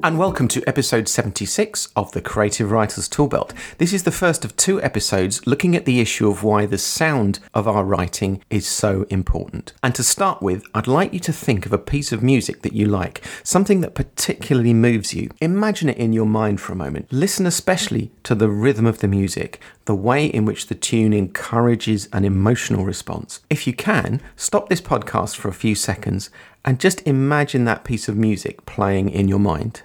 And welcome to episode 76 of the Creative Writers Toolbelt. This is the first of two episodes looking at the issue of why the sound of our writing is so important. And to start with, I'd like you to think of a piece of music that you like, something that particularly moves you. Imagine it in your mind for a moment. Listen especially to the rhythm of the music, the way in which the tune encourages an emotional response. If you can, stop this podcast for a few seconds and just imagine that piece of music playing in your mind.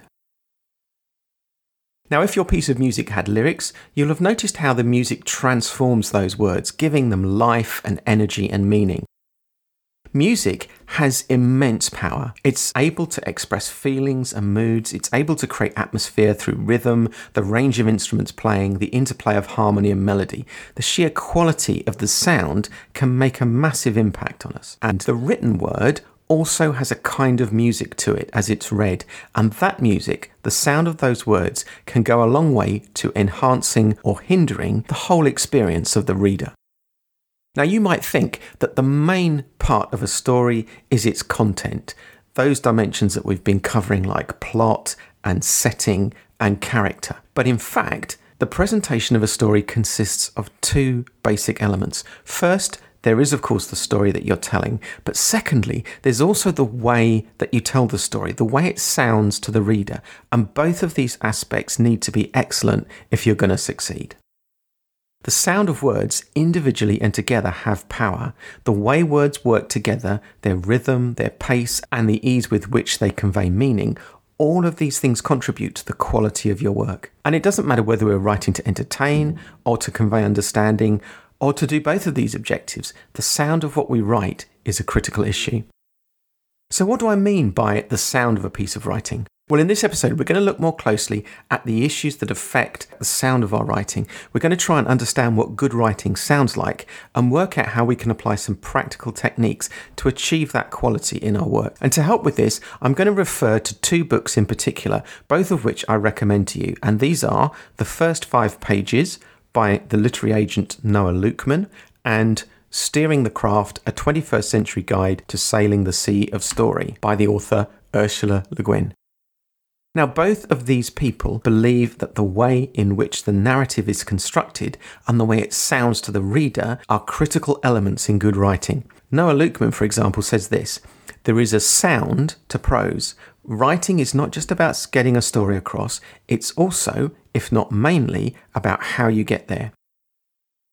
Now, if your piece of music had lyrics, you'll have noticed how the music transforms those words, giving them life and energy and meaning. Music has immense power. It's able to express feelings and moods. It's able to create atmosphere through rhythm, the range of instruments playing, the interplay of harmony and melody. The sheer quality of the sound can make a massive impact on us. And the written word also has a kind of music to it as it's read, and that music, the sound of those words, can go a long way to enhancing or hindering the whole experience of the reader. Now, you might think that the main part of a story is its content, those dimensions that we've been covering, like plot and setting and character. But in fact, the presentation of a story consists of two basic elements. First, there is, of course, the story that you're telling, but secondly, there's also the way that you tell the story, the way it sounds to the reader, and both of these aspects need to be excellent if you're going to succeed. The sound of words individually and together have power. The way words work together, their rhythm, their pace, and the ease with which they convey meaning, all of these things contribute to the quality of your work. And it doesn't matter whether we're writing to entertain or to convey understanding or to do both of these objectives, the sound of what we write is a critical issue. So, what do I mean by the sound of a piece of writing? Well, in this episode, we're going to look more closely at the issues that affect the sound of our writing. We're going to try and understand what good writing sounds like and work out how we can apply some practical techniques to achieve that quality in our work. And to help with this, I'm going to refer to two books in particular, both of which I recommend to you. And these are The First Five Pages by the literary agent Noah Lukeman and Steering the Craft, a 21st century guide to sailing the sea of story by the author Ursula Le Guin. Now, both of these people believe that the way in which the narrative is constructed and the way it sounds to the reader are critical elements in good writing. Noah Lukeman, for example, says this There is a sound to prose. Writing is not just about getting a story across, it's also, if not mainly, about how you get there.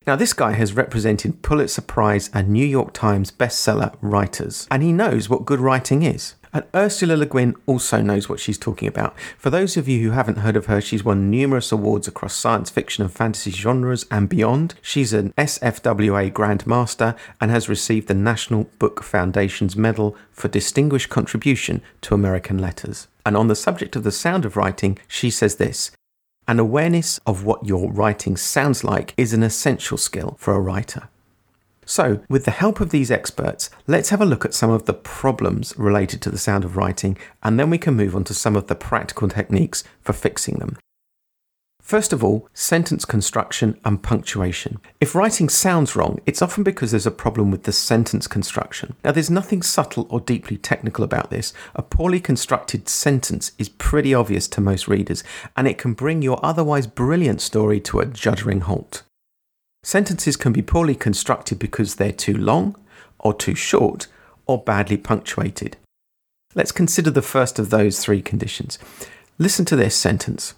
Now, this guy has represented Pulitzer Prize and New York Times bestseller writers, and he knows what good writing is. And Ursula Le Guin also knows what she's talking about. For those of you who haven't heard of her, she's won numerous awards across science fiction and fantasy genres and beyond. She's an SFWA Grandmaster and has received the National Book Foundation's Medal for Distinguished Contribution to American Letters. And on the subject of the sound of writing, she says this An awareness of what your writing sounds like is an essential skill for a writer. So, with the help of these experts, let's have a look at some of the problems related to the sound of writing, and then we can move on to some of the practical techniques for fixing them. First of all, sentence construction and punctuation. If writing sounds wrong, it's often because there's a problem with the sentence construction. Now, there's nothing subtle or deeply technical about this. A poorly constructed sentence is pretty obvious to most readers, and it can bring your otherwise brilliant story to a juddering halt. Sentences can be poorly constructed because they're too long, or too short, or badly punctuated. Let's consider the first of those three conditions. Listen to this sentence.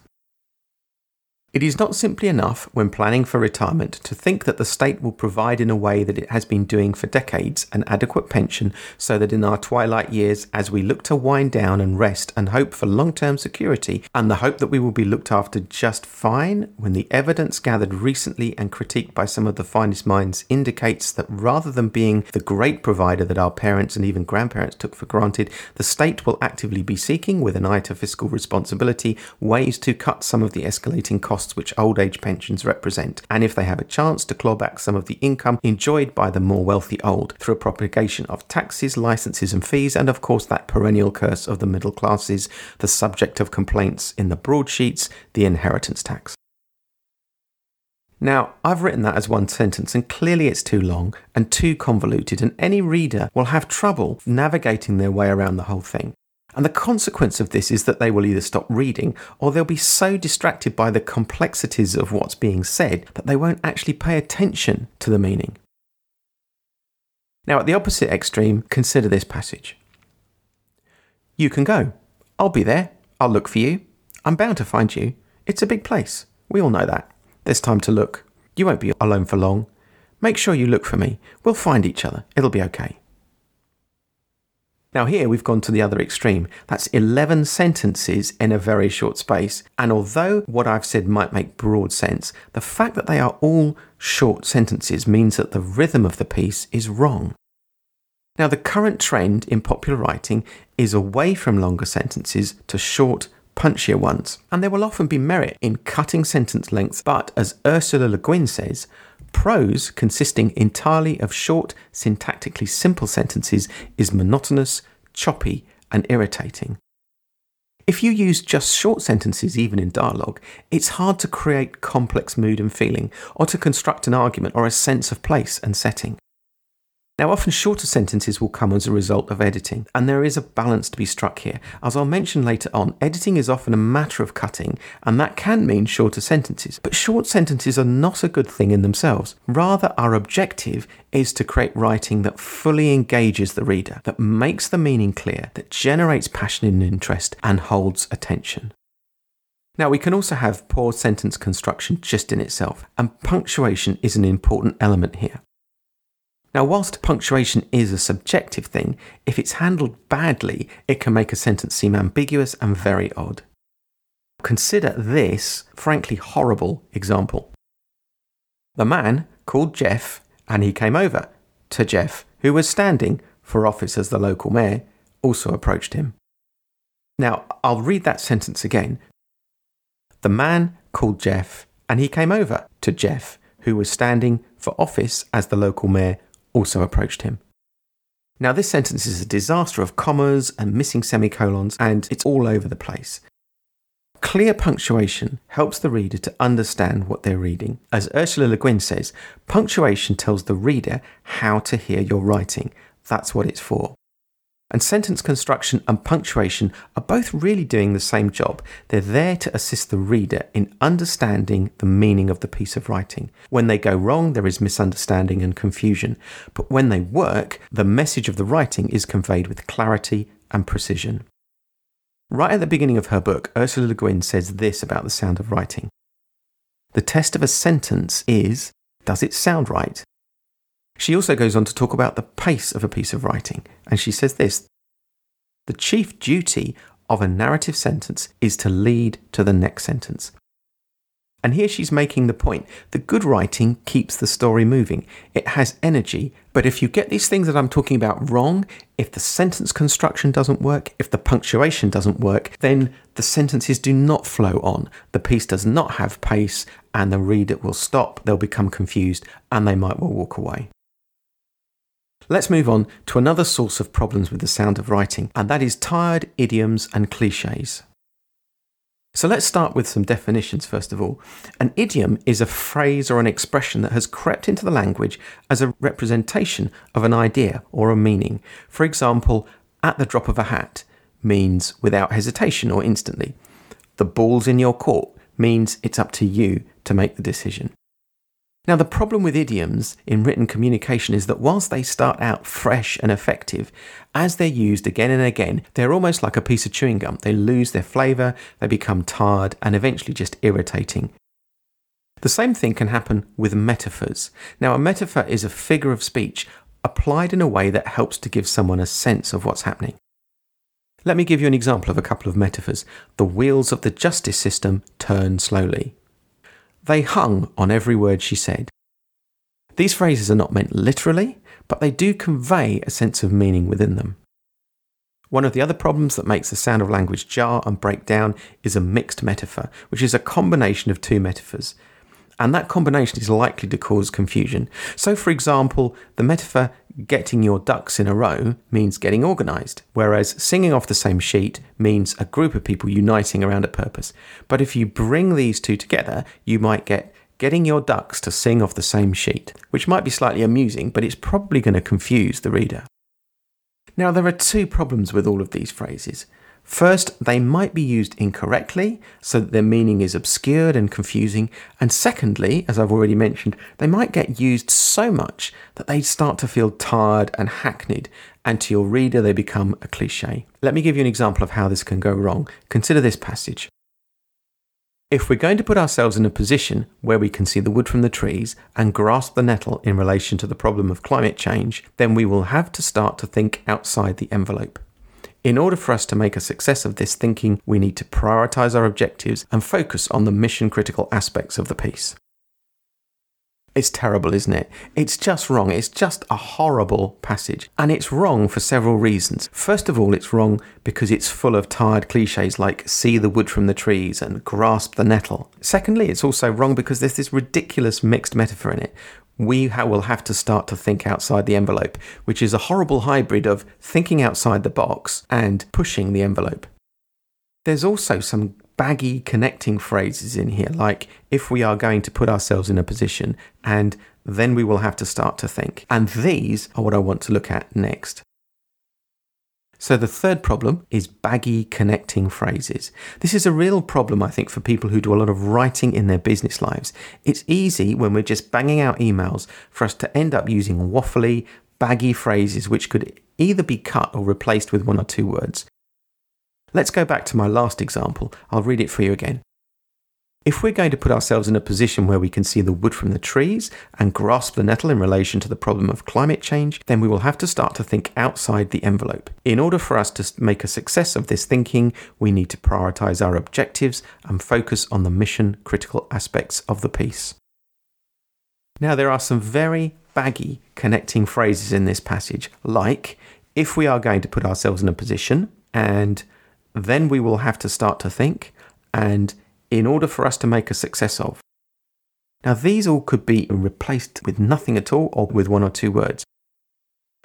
It is not simply enough, when planning for retirement, to think that the state will provide in a way that it has been doing for decades an adequate pension so that in our twilight years, as we look to wind down and rest and hope for long term security, and the hope that we will be looked after just fine, when the evidence gathered recently and critiqued by some of the finest minds indicates that rather than being the great provider that our parents and even grandparents took for granted, the state will actively be seeking, with an eye to fiscal responsibility, ways to cut some of the escalating costs costs which old age pensions represent, and if they have a chance to claw back some of the income enjoyed by the more wealthy old through a propagation of taxes, licenses, and fees, and of course that perennial curse of the middle classes, the subject of complaints in the broadsheets, the inheritance tax. Now, I've written that as one sentence, and clearly it's too long and too convoluted, and any reader will have trouble navigating their way around the whole thing. And the consequence of this is that they will either stop reading or they'll be so distracted by the complexities of what's being said that they won't actually pay attention to the meaning. Now, at the opposite extreme, consider this passage. You can go. I'll be there. I'll look for you. I'm bound to find you. It's a big place. We all know that. There's time to look. You won't be alone for long. Make sure you look for me. We'll find each other. It'll be okay. Now, here we've gone to the other extreme. That's 11 sentences in a very short space. And although what I've said might make broad sense, the fact that they are all short sentences means that the rhythm of the piece is wrong. Now, the current trend in popular writing is away from longer sentences to short, punchier ones, and there will often be merit in cutting sentence lengths, but as Ursula Le Guin says, prose consisting entirely of short, syntactically simple sentences is monotonous, choppy, and irritating. If you use just short sentences, even in dialogue, it's hard to create complex mood and feeling, or to construct an argument or a sense of place and setting. Now, often shorter sentences will come as a result of editing, and there is a balance to be struck here. As I'll mention later on, editing is often a matter of cutting, and that can mean shorter sentences. But short sentences are not a good thing in themselves. Rather, our objective is to create writing that fully engages the reader, that makes the meaning clear, that generates passion and interest, and holds attention. Now, we can also have poor sentence construction just in itself, and punctuation is an important element here. Now, whilst punctuation is a subjective thing, if it's handled badly, it can make a sentence seem ambiguous and very odd. Consider this frankly horrible example. The man called Jeff and he came over to Jeff, who was standing for office as the local mayor, also approached him. Now, I'll read that sentence again. The man called Jeff and he came over to Jeff, who was standing for office as the local mayor, also approached him. Now, this sentence is a disaster of commas and missing semicolons, and it's all over the place. Clear punctuation helps the reader to understand what they're reading. As Ursula Le Guin says, punctuation tells the reader how to hear your writing. That's what it's for. And sentence construction and punctuation are both really doing the same job. They're there to assist the reader in understanding the meaning of the piece of writing. When they go wrong, there is misunderstanding and confusion. But when they work, the message of the writing is conveyed with clarity and precision. Right at the beginning of her book, Ursula Le Guin says this about the sound of writing The test of a sentence is does it sound right? She also goes on to talk about the pace of a piece of writing, and she says this The chief duty of a narrative sentence is to lead to the next sentence. And here she's making the point that good writing keeps the story moving. It has energy. But if you get these things that I'm talking about wrong, if the sentence construction doesn't work, if the punctuation doesn't work, then the sentences do not flow on. The piece does not have pace, and the reader will stop, they'll become confused, and they might well walk away. Let's move on to another source of problems with the sound of writing, and that is tired idioms and cliches. So let's start with some definitions first of all. An idiom is a phrase or an expression that has crept into the language as a representation of an idea or a meaning. For example, at the drop of a hat means without hesitation or instantly. The ball's in your court means it's up to you to make the decision. Now, the problem with idioms in written communication is that whilst they start out fresh and effective, as they're used again and again, they're almost like a piece of chewing gum. They lose their flavour, they become tired, and eventually just irritating. The same thing can happen with metaphors. Now, a metaphor is a figure of speech applied in a way that helps to give someone a sense of what's happening. Let me give you an example of a couple of metaphors. The wheels of the justice system turn slowly. They hung on every word she said. These phrases are not meant literally, but they do convey a sense of meaning within them. One of the other problems that makes the sound of language jar and break down is a mixed metaphor, which is a combination of two metaphors. And that combination is likely to cause confusion. So, for example, the metaphor getting your ducks in a row means getting organised, whereas singing off the same sheet means a group of people uniting around a purpose. But if you bring these two together, you might get getting your ducks to sing off the same sheet, which might be slightly amusing, but it's probably going to confuse the reader. Now, there are two problems with all of these phrases. First, they might be used incorrectly, so that their meaning is obscured and confusing. And secondly, as I've already mentioned, they might get used so much that they start to feel tired and hackneyed, and to your reader, they become a cliche. Let me give you an example of how this can go wrong. Consider this passage. If we're going to put ourselves in a position where we can see the wood from the trees and grasp the nettle in relation to the problem of climate change, then we will have to start to think outside the envelope. In order for us to make a success of this thinking, we need to prioritize our objectives and focus on the mission critical aspects of the piece. It's terrible, isn't it? It's just wrong. It's just a horrible passage. And it's wrong for several reasons. First of all, it's wrong because it's full of tired cliches like see the wood from the trees and grasp the nettle. Secondly, it's also wrong because there's this ridiculous mixed metaphor in it. We will have to start to think outside the envelope, which is a horrible hybrid of thinking outside the box and pushing the envelope. There's also some baggy connecting phrases in here, like if we are going to put ourselves in a position, and then we will have to start to think. And these are what I want to look at next. So, the third problem is baggy connecting phrases. This is a real problem, I think, for people who do a lot of writing in their business lives. It's easy when we're just banging out emails for us to end up using waffly, baggy phrases which could either be cut or replaced with one or two words. Let's go back to my last example. I'll read it for you again. If we're going to put ourselves in a position where we can see the wood from the trees and grasp the nettle in relation to the problem of climate change, then we will have to start to think outside the envelope. In order for us to make a success of this thinking, we need to prioritize our objectives and focus on the mission critical aspects of the piece. Now, there are some very baggy connecting phrases in this passage, like if we are going to put ourselves in a position and then we will have to start to think, and in order for us to make a success of. Now, these all could be replaced with nothing at all or with one or two words.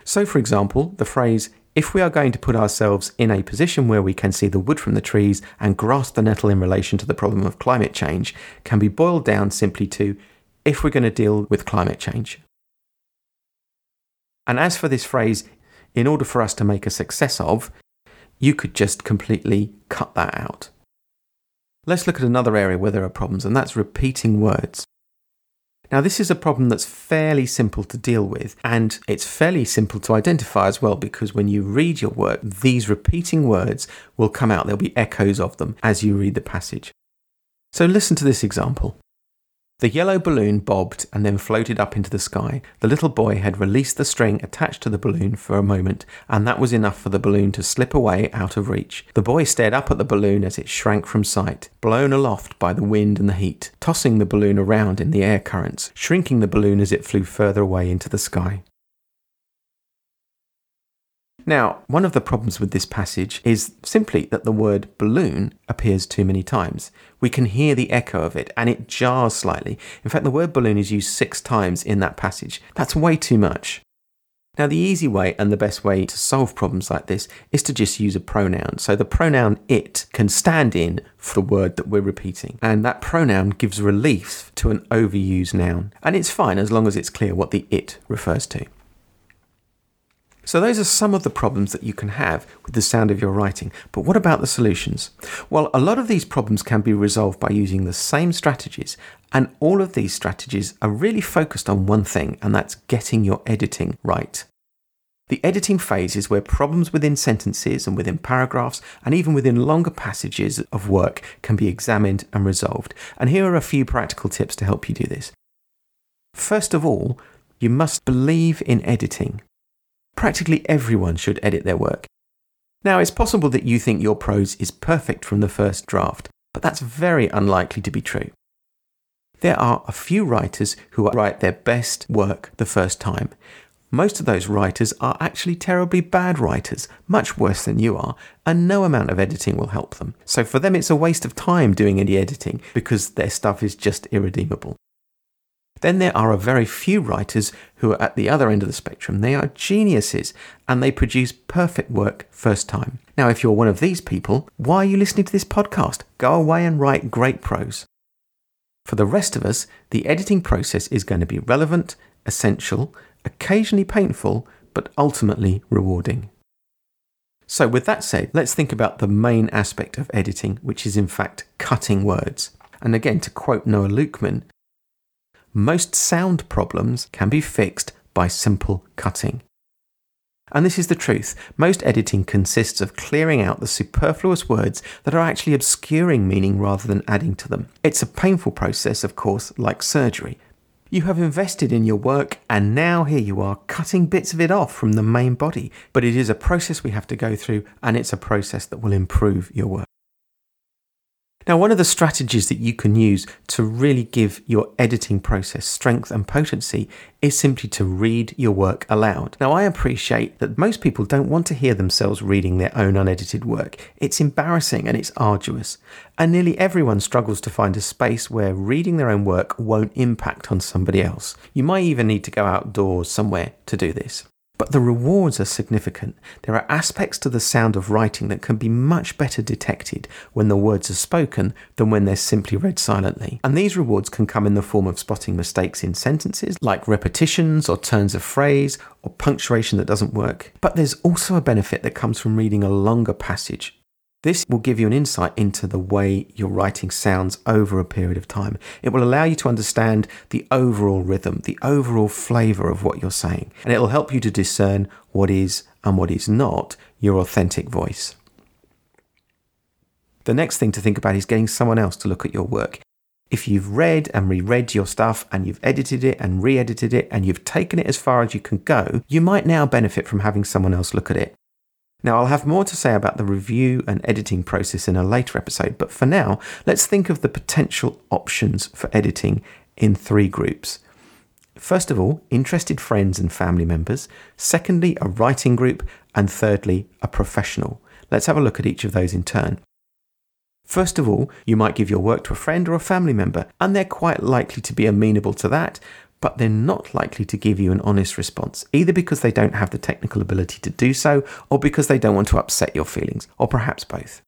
So, for example, the phrase, if we are going to put ourselves in a position where we can see the wood from the trees and grasp the nettle in relation to the problem of climate change, can be boiled down simply to, if we're going to deal with climate change. And as for this phrase, in order for us to make a success of, you could just completely cut that out. Let's look at another area where there are problems, and that's repeating words. Now, this is a problem that's fairly simple to deal with, and it's fairly simple to identify as well because when you read your work, these repeating words will come out. There'll be echoes of them as you read the passage. So, listen to this example. The yellow balloon bobbed and then floated up into the sky. The little boy had released the string attached to the balloon for a moment, and that was enough for the balloon to slip away out of reach. The boy stared up at the balloon as it shrank from sight, blown aloft by the wind and the heat, tossing the balloon around in the air currents, shrinking the balloon as it flew further away into the sky. Now, one of the problems with this passage is simply that the word balloon appears too many times. We can hear the echo of it and it jars slightly. In fact, the word balloon is used six times in that passage. That's way too much. Now, the easy way and the best way to solve problems like this is to just use a pronoun. So the pronoun it can stand in for the word that we're repeating. And that pronoun gives relief to an overused noun. And it's fine as long as it's clear what the it refers to. So, those are some of the problems that you can have with the sound of your writing. But what about the solutions? Well, a lot of these problems can be resolved by using the same strategies, and all of these strategies are really focused on one thing, and that's getting your editing right. The editing phase is where problems within sentences and within paragraphs and even within longer passages of work can be examined and resolved. And here are a few practical tips to help you do this. First of all, you must believe in editing practically everyone should edit their work. Now, it's possible that you think your prose is perfect from the first draft, but that's very unlikely to be true. There are a few writers who write their best work the first time. Most of those writers are actually terribly bad writers, much worse than you are, and no amount of editing will help them. So for them, it's a waste of time doing any editing because their stuff is just irredeemable. Then there are a very few writers who are at the other end of the spectrum. They are geniuses and they produce perfect work first time. Now, if you're one of these people, why are you listening to this podcast? Go away and write great prose. For the rest of us, the editing process is going to be relevant, essential, occasionally painful, but ultimately rewarding. So, with that said, let's think about the main aspect of editing, which is in fact cutting words. And again, to quote Noah Lukeman, most sound problems can be fixed by simple cutting. And this is the truth. Most editing consists of clearing out the superfluous words that are actually obscuring meaning rather than adding to them. It's a painful process, of course, like surgery. You have invested in your work, and now here you are cutting bits of it off from the main body. But it is a process we have to go through, and it's a process that will improve your work. Now, one of the strategies that you can use to really give your editing process strength and potency is simply to read your work aloud. Now, I appreciate that most people don't want to hear themselves reading their own unedited work. It's embarrassing and it's arduous. And nearly everyone struggles to find a space where reading their own work won't impact on somebody else. You might even need to go outdoors somewhere to do this. But the rewards are significant. There are aspects to the sound of writing that can be much better detected when the words are spoken than when they're simply read silently. And these rewards can come in the form of spotting mistakes in sentences, like repetitions or turns of phrase or punctuation that doesn't work. But there's also a benefit that comes from reading a longer passage this will give you an insight into the way your writing sounds over a period of time. It will allow you to understand the overall rhythm, the overall flavour of what you're saying, and it will help you to discern what is and what is not your authentic voice. The next thing to think about is getting someone else to look at your work. If you've read and reread your stuff and you've edited it and re edited it and you've taken it as far as you can go, you might now benefit from having someone else look at it. Now, I'll have more to say about the review and editing process in a later episode, but for now, let's think of the potential options for editing in three groups. First of all, interested friends and family members. Secondly, a writing group. And thirdly, a professional. Let's have a look at each of those in turn. First of all, you might give your work to a friend or a family member, and they're quite likely to be amenable to that, but they're not likely to give you an honest response, either because they don't have the technical ability to do so, or because they don't want to upset your feelings, or perhaps both.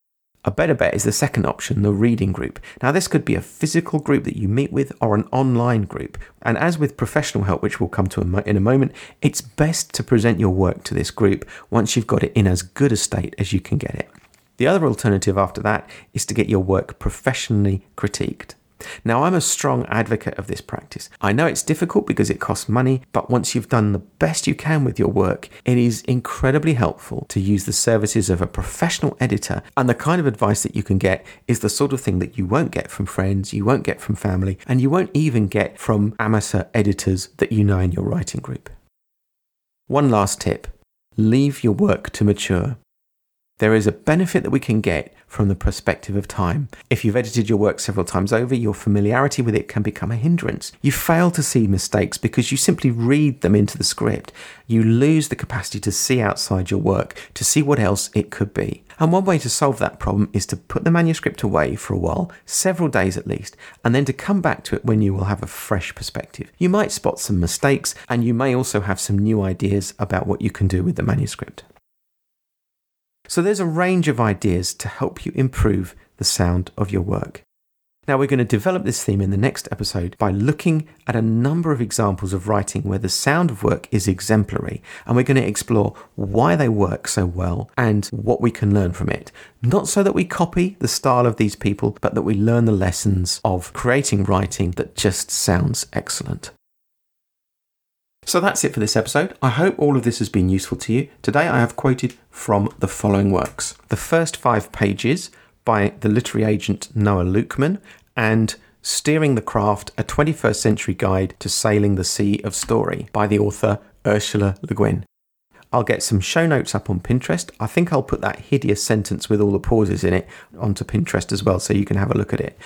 A better bet is the second option, the reading group. Now, this could be a physical group that you meet with or an online group. And as with professional help, which we'll come to in a moment, it's best to present your work to this group once you've got it in as good a state as you can get it. The other alternative after that is to get your work professionally critiqued. Now, I'm a strong advocate of this practice. I know it's difficult because it costs money, but once you've done the best you can with your work, it is incredibly helpful to use the services of a professional editor. And the kind of advice that you can get is the sort of thing that you won't get from friends, you won't get from family, and you won't even get from amateur editors that you know in your writing group. One last tip leave your work to mature. There is a benefit that we can get from the perspective of time. If you've edited your work several times over, your familiarity with it can become a hindrance. You fail to see mistakes because you simply read them into the script. You lose the capacity to see outside your work, to see what else it could be. And one way to solve that problem is to put the manuscript away for a while, several days at least, and then to come back to it when you will have a fresh perspective. You might spot some mistakes, and you may also have some new ideas about what you can do with the manuscript. So there's a range of ideas to help you improve the sound of your work. Now, we're going to develop this theme in the next episode by looking at a number of examples of writing where the sound of work is exemplary, and we're going to explore why they work so well and what we can learn from it. Not so that we copy the style of these people, but that we learn the lessons of creating writing that just sounds excellent. So that's it for this episode. I hope all of this has been useful to you. Today I have quoted from the following works The First Five Pages by the literary agent Noah Lukeman and Steering the Craft A 21st Century Guide to Sailing the Sea of Story by the author Ursula Le Guin. I'll get some show notes up on Pinterest. I think I'll put that hideous sentence with all the pauses in it onto Pinterest as well so you can have a look at it.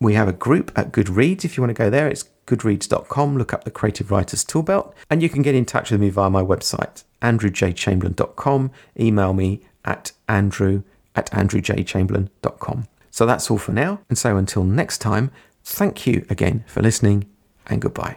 We have a group at Goodreads if you want to go there. It's goodreads.com, look up the Creative Writers Toolbelt, and you can get in touch with me via my website, andrewjchamberlain.com. Email me at andrew at andrewjchamberlain.com. So that's all for now. And so until next time, thank you again for listening and goodbye.